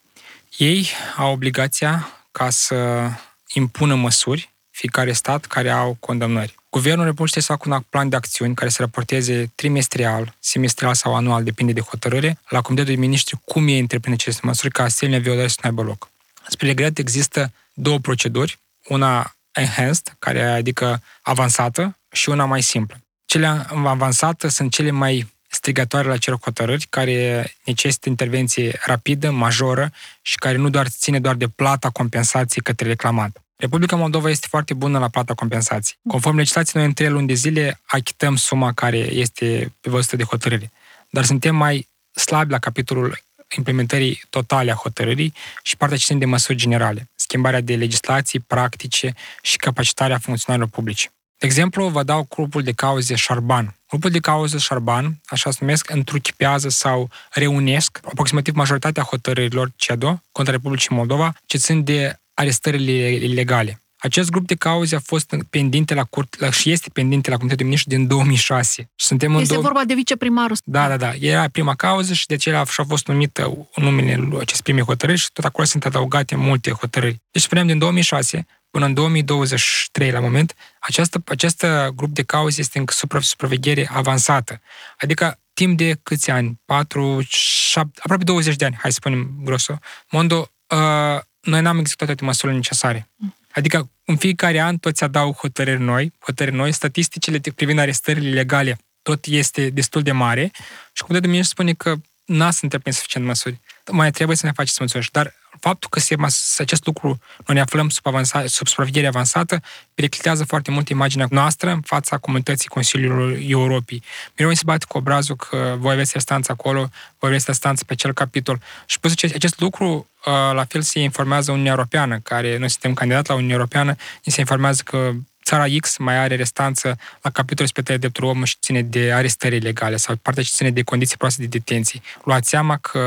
Ei au obligația ca să impună măsuri fiecare stat care au condamnări. Guvernul Republicii să facă un plan de acțiuni care să raporteze trimestrial, semestrial sau anual, depinde de hotărâre, la Comitetul de Ministri cum e întreprinde aceste măsuri ca asemenea violări să nu aibă loc. Spre regret, există două proceduri una enhanced, care adică avansată, și una mai simplă. Cele avansate sunt cele mai strigătoare la cer hotărâri, care necesită intervenție rapidă, majoră și care nu doar ține doar de plata compensației către reclamat. Republica Moldova este foarte bună la plata compensației. Conform legislației, noi în trei luni de zile achităm suma care este pe văzută de hotărâre. Dar suntem mai slabi la capitolul implementării totale a hotărârii și partea ce de măsuri generale schimbarea de legislații, practice și capacitarea funcționarilor publici. De exemplu, vă dau grupul de cauze Șarban. Grupul de cauze Șarban, așa se numesc, întruchipează sau reunesc aproximativ majoritatea hotărârilor CEDO contra Republicii Moldova, ce țin de arestările ilegale. Acest grup de cauze a fost pendinte la curt, la, și este pendinte la Comitetul Ministru din 2006. Și suntem este în vorba de viceprimarul. Da, da, da. Era prima cauză și de aceea și-a fost numită numele lui acest prime hotărâri și tot acolo sunt adăugate multe hotărâri. Deci spuneam din 2006 până în 2023 la moment, această, acest grup de cauze este în supraveghere avansată. Adică timp de câți ani? 4, 7, aproape 20 de ani, hai să spunem grosso. Mondo, uh, noi n-am executat toate măsurile necesare. Adică în fiecare an toți adaug hotărâri noi, hotărâri noi, statisticile privind arestările legale tot este destul de mare și cum de Dumnezeu spune că n-a să întreprins suficient măsuri. Mai trebuie să ne faceți măsuri. Dar faptul că se, acest lucru noi ne aflăm sub, avansa, sub supraveghere avansată periclitează foarte mult imaginea noastră în fața comunității Consiliului Europei. Mereu se bate cu obrazul că voi aveți restanță acolo, voi aveți restanță pe acel capitol. Și plus acest, acest lucru, uh, la fel se informează Uniunea Europeană, care noi suntem candidat la Uniunea Europeană, se informează că țara X mai are restanță la capitolul respectiv de dreptul omului și ține de arestări ilegale sau partea ce ține de condiții proaste de detenție. Luați seama că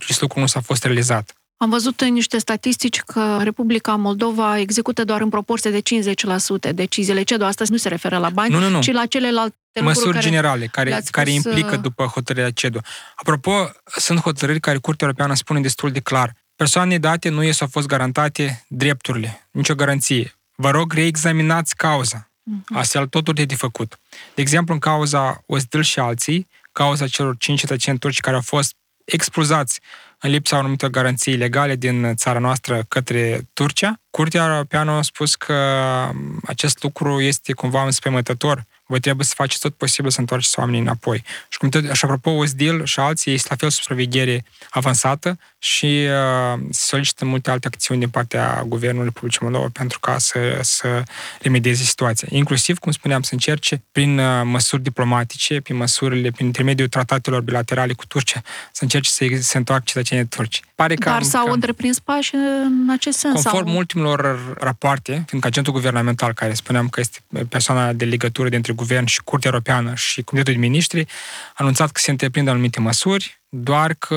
acest lucru nu s-a fost realizat. Am văzut în niște statistici că Republica Moldova execută doar în proporție de 50% deciziile CEDO. Astăzi nu se referă la bani, nu, nu, nu. ci la celelalte Măsuri care generale care, care implică uh, după hotărârea CEDO. Apropo, sunt hotărâri care Curtea Europeană spune destul de clar. Persoanei date nu i au fost garantate drepturile, nicio garanție. Vă rog, reexaminați cauza. Uh-huh. Astfel, totul e de făcut. De exemplu, în cauza Ozdil și alții, cauza celor cinci cetățeni turci care au fost expulzați în lipsa anumitor garanții legale din țara noastră către Turcia. Curtea Europeană a spus că acest lucru este cumva înspăimătător voi trebuie să faceți tot posibil să întoarceți oamenii înapoi. Și, cum tot, și apropo, OSDIL și alții este la fel supraveghere avansată și uh, se solicită multe alte acțiuni din partea Guvernului Republicii Moldova pentru ca să, să remedieze situația. Inclusiv, cum spuneam, să încerce prin uh, măsuri diplomatice, prin măsurile, prin intermediul tratatelor bilaterale cu Turcia, să încerce să se întoarcă cetățenii turci. Pare că Dar s-au întreprins pași în acest sens? Conform sau... ultimilor rapoarte, fiindcă agentul guvernamental, care spuneam că este persoana de legătură dintre guvern și Curtea Europeană și Comitetul de Ministri, a anunțat că se întreprind anumite măsuri, doar că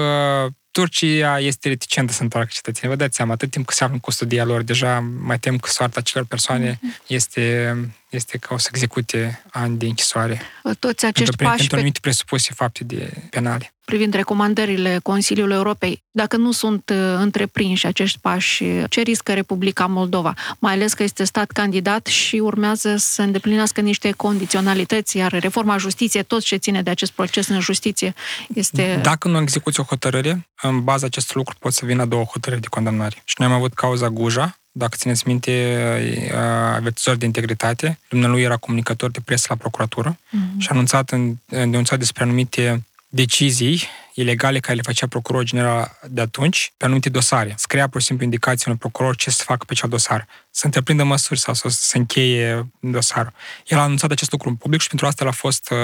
Turcia este reticentă să întoarcă cetățenii. Vă dați seama, atât timp cât se află în custodia lor, deja mai tem că soarta acelor persoane mm-hmm. este, este că o să execute ani de închisoare. Toți acești pentru, pași... Pentru anumite presupuse fapte de penale. Privind recomandările Consiliului Europei, dacă nu sunt uh, întreprinși acești pași, ce riscă Republica Moldova? Mai ales că este stat candidat și urmează să îndeplinească niște condiționalități, iar reforma justiției, tot ce ține de acest proces în justiție, este... Dacă nu execuți o hotărâre, în baza acestui lucru pot să vină două hotărâri de condamnare. Și noi am avut cauza Guja, dacă țineți minte, avertizor de integritate. Dumnealui era comunicator de presă la procuratură mm-hmm. și a anunțat, în, denunțat despre anumite decizii ilegale care le făcea procurorul general de atunci pe anumite dosare. Scria pur și simplu indicații unui procuror ce să facă pe acel dosar. Să întreprindă măsuri sau să se încheie dosarul. El a anunțat acest lucru în public și pentru asta el a fost uh,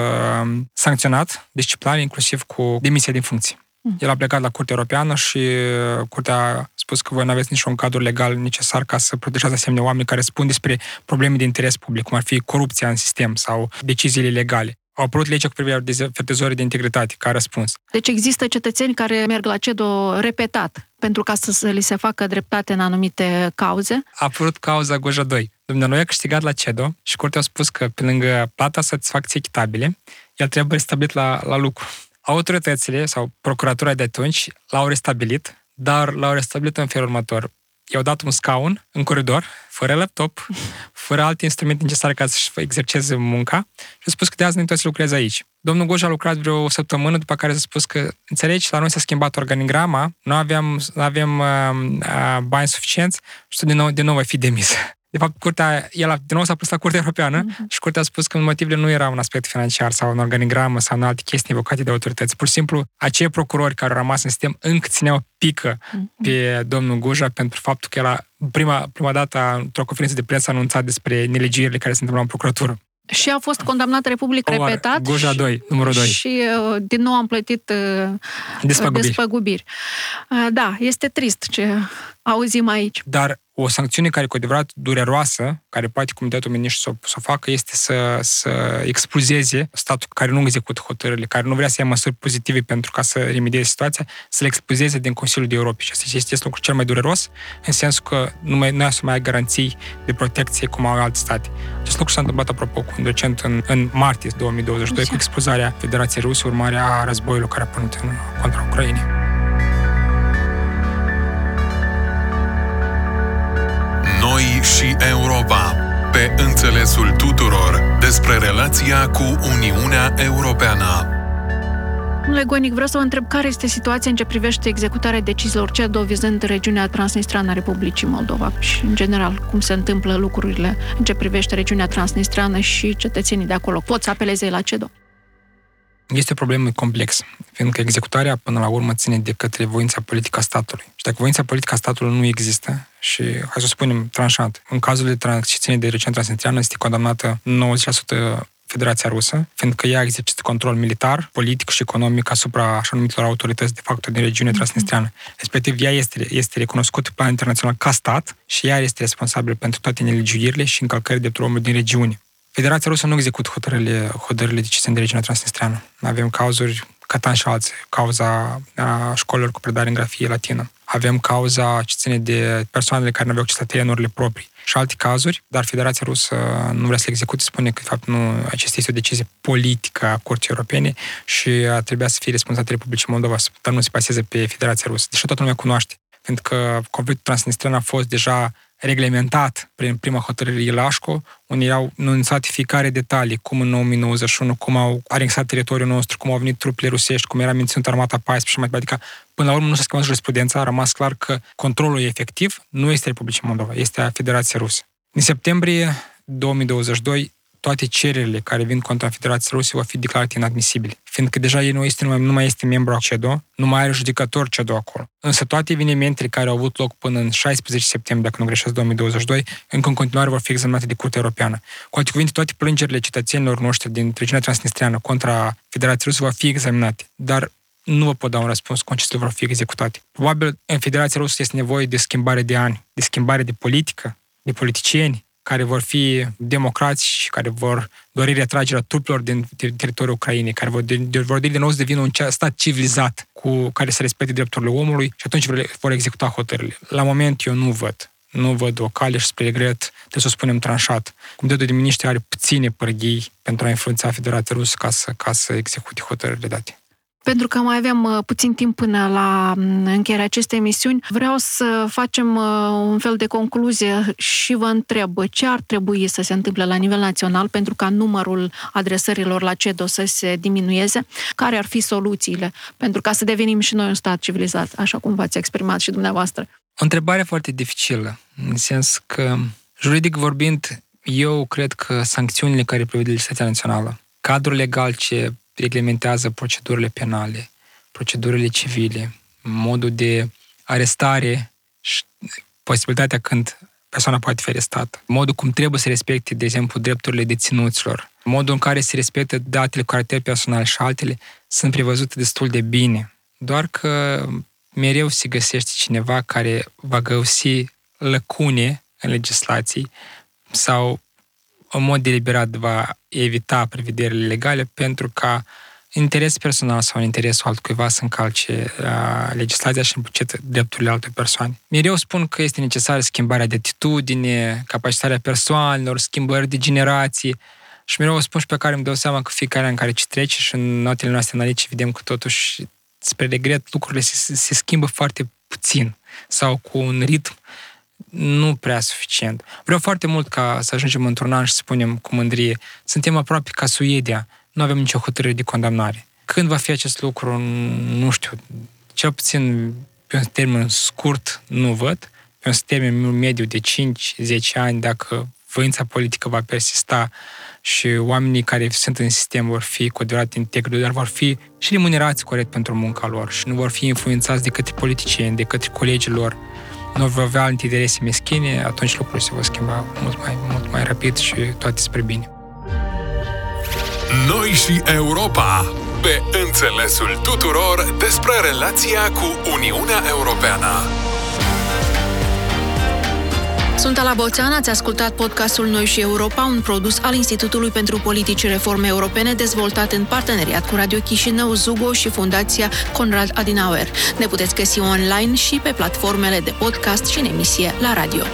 sancționat disciplinar, inclusiv cu demisia din funcție. Mm. El a plecat la Curtea Europeană și uh, Curtea a spus că voi nu aveți niciun cadru legal necesar ca să protejați asemenea oameni care spun despre probleme de interes public, cum ar fi corupția în sistem sau deciziile legale. Au apărut legea cu privire la avertizorii de integritate, ca răspuns. Deci există cetățeni care merg la CEDO repetat pentru ca să, să li se facă dreptate în anumite cauze? A apărut cauza Goja 2. Dumnezeu a câștigat la CEDO și curtea a spus că pe lângă plata satisfacției echitabile, el trebuie restabilit la, la lucru. Autoritățile sau procuratura de atunci l-au restabilit, dar l-au restabilit în felul următor. I-au dat un scaun în coridor, fără laptop, fără alte instrumente necesare ca să-și exerceze munca și a spus că de azi nu toți lucreze aici. Domnul Goj a lucrat vreo o săptămână, după care a spus că, înțelegi, la noi s-a schimbat organigrama, nu avem, nu avem uh, uh, bani suficienți și tu din nou, din nou va fi demis. De fapt, curtea, el a, din nou s-a pus la Curtea Europeană uh-huh. și Curtea a spus că motivele nu erau un aspect financiar sau un organigramă sau în alte chestii invocate de autorități. Pur și simplu, acei procurori care au rămas în sistem încă țineau pică uh-huh. pe domnul Guja pentru faptul că era prima, prima dată într-o conferință de presă anunțat despre nelegirile care se întâmplau în procuratură. Și a fost condamnat republic Or, repetat. Guja 2, numărul 2. Și uh, din nou am plătit uh, despăgubiri. despăgubiri. Uh, da, este trist ce auzim aici. Dar O sancțiune care cu adevărat dureroasă, care poate Comitetul Miniștri să, să o facă, este să, să expulzeze statul care nu execută hotărârile, care nu vrea să ia măsuri pozitive pentru ca să remedieze situația, să le expulzeze din Consiliul de Europei. Și asta este lucrul cel mai dureros, în sensul că nu mai, nu să mai ai garanții de protecție cum au alte state. Acest lucru s-a întâmplat, apropo, cu recent în, în martie 2022, cu expulzarea Federației Ruse, urmarea a războiului care a pornit în, contra Ucrainei. Și Europa, pe înțelesul tuturor despre relația cu Uniunea Europeană. Domnule Goinic, vreau să vă întreb care este situația în ce privește executarea deciziilor CEDO vizând regiunea transnistrană a Republicii Moldova și, în general, cum se întâmplă lucrurile în ce privește regiunea transnistrană și cetățenii de acolo. Pot să apeleze la CEDO? Este o problemă complexă, fiindcă executarea până la urmă ține de către voința politică a statului. Și dacă voința politică a statului nu există, și hai să spunem tranșant, în cazul de trans- ce ține de recent transnistreană este condamnată 90% Federația Rusă, fiindcă ea exercită control militar, politic și economic asupra așa numitilor autorități de fapt din regiunea mm-hmm. transnistreană. Respectiv, ea este, este recunoscută pe plan internațional ca stat și ea este responsabilă pentru toate nelegiuirile și încălcările de omului din regiune. Federația Rusă nu execută hotărârile, hotărârile decise de regiunea transnistreană. Avem cauzuri Catan și alții, cauza a școlilor cu predare în grafie latină. Avem cauza ce ține de persoanele care nu aveau acces la terenurile proprii și alte cazuri, dar Federația Rusă nu vrea să le execute, spune că, de fapt, nu, acesta este o decizie politică a Curții Europene și a trebuit să fie responsabilitatea Republicii Moldova, dar nu se paseze pe Federația Rusă, deși toată lumea cunoaște, pentru că conflictul transnistran a fost deja reglementat prin prima hotărâre Ilașco, unde erau nunțate fiecare detalii, cum în 1991, cum au anexat teritoriul nostru, cum au venit trupele rusești, cum era menținut armata 14 și mai departe. Adică, până la urmă, nu s-a schimbat jurisprudența, a rămas clar că controlul efectiv nu este Republica Moldova, este a Federației Rusă. În septembrie 2022, toate cererile care vin contra Federației Ruse vor fi declarate inadmisibile, fiindcă deja ei nu, este, nu, mai, nu mai este membru a CEDO, nu mai are judecător CEDO acolo. Însă toate evenimentele care au avut loc până în 16 septembrie, dacă nu greșesc, 2022, încă în continuare vor fi examinate de Curtea Europeană. Cu alte cuvinte, toate plângerile cetățenilor noștri din regiunea transnistreană contra Federației Ruse vor fi examinate. Dar nu vă pot da un răspuns cum acestea vor fi executate. Probabil în Federația Rusă este nevoie de schimbare de ani, de schimbare de politică, de politicieni, care vor fi democrați și care vor dori retragerea trupelor din teritoriul Ucrainei, care vor, de, vor dori de nou să devină un stat civilizat cu care să respecte drepturile omului și atunci vor, vor executa hotărârile. La moment eu nu văd. Nu văd o cale și spre regret, trebuie să o spunem tranșat. Comitetul de miniștri are puține părghii pentru a influența Federația Rusă ca să, ca să execute hotărârile date. Pentru că mai avem uh, puțin timp până la mm, încheierea acestei emisiuni, vreau să facem uh, un fel de concluzie și vă întreb ce ar trebui să se întâmple la nivel național pentru ca numărul adresărilor la CEDO să se diminueze, care ar fi soluțiile pentru ca să devenim și noi un stat civilizat, așa cum v-ați exprimat și dumneavoastră. O întrebare foarte dificilă, în sens că, juridic vorbind, eu cred că sancțiunile care prevede legislația națională, cadrul legal ce reglementează procedurile penale, procedurile civile, modul de arestare și posibilitatea când persoana poate fi arestată, modul cum trebuie să respecte, de exemplu, drepturile deținuților, modul în care se respectă datele cu caracter personal și altele, sunt prevăzute destul de bine. Doar că mereu se găsește cineva care va găsi lăcune în legislații sau în mod deliberat va evita prevederile legale pentru ca interes personal sau în interesul altcuiva să încalce uh, legislația și împucet drepturile alte persoane. Mereu spun că este necesară schimbarea de atitudine, capacitarea persoanelor, schimbări de generații și mereu o spun și pe care îmi dau seama că fiecare an care ce trece și în notele noastre analitice vedem că totuși spre regret lucrurile se, se schimbă foarte puțin sau cu un ritm nu prea suficient. Vreau foarte mult ca să ajungem într-un an și să spunem cu mândrie, suntem aproape ca Suedia, nu avem nicio hotărâre de condamnare. Când va fi acest lucru, nu știu, cel puțin pe un termen scurt nu văd, pe un termen mediu de 5-10 ani, dacă voința politică va persista și oamenii care sunt în sistem vor fi cu adevărat integri, dar vor fi și remunerați corect pentru munca lor și nu vor fi influențați de către politicieni, de către colegii lor nu vor avea alte interese meschine, atunci lucrurile se vor schimba mult mai, mult mai rapid și toate spre bine. Noi și Europa, pe înțelesul tuturor despre relația cu Uniunea Europeană. Sunt Ala Boțean, ați ascultat podcastul Noi și Europa, un produs al Institutului pentru Politici Reforme Europene, dezvoltat în parteneriat cu Radio Chișinău, Zugo și Fundația Conrad Adenauer. Ne puteți găsi online și pe platformele de podcast și în emisie la radio.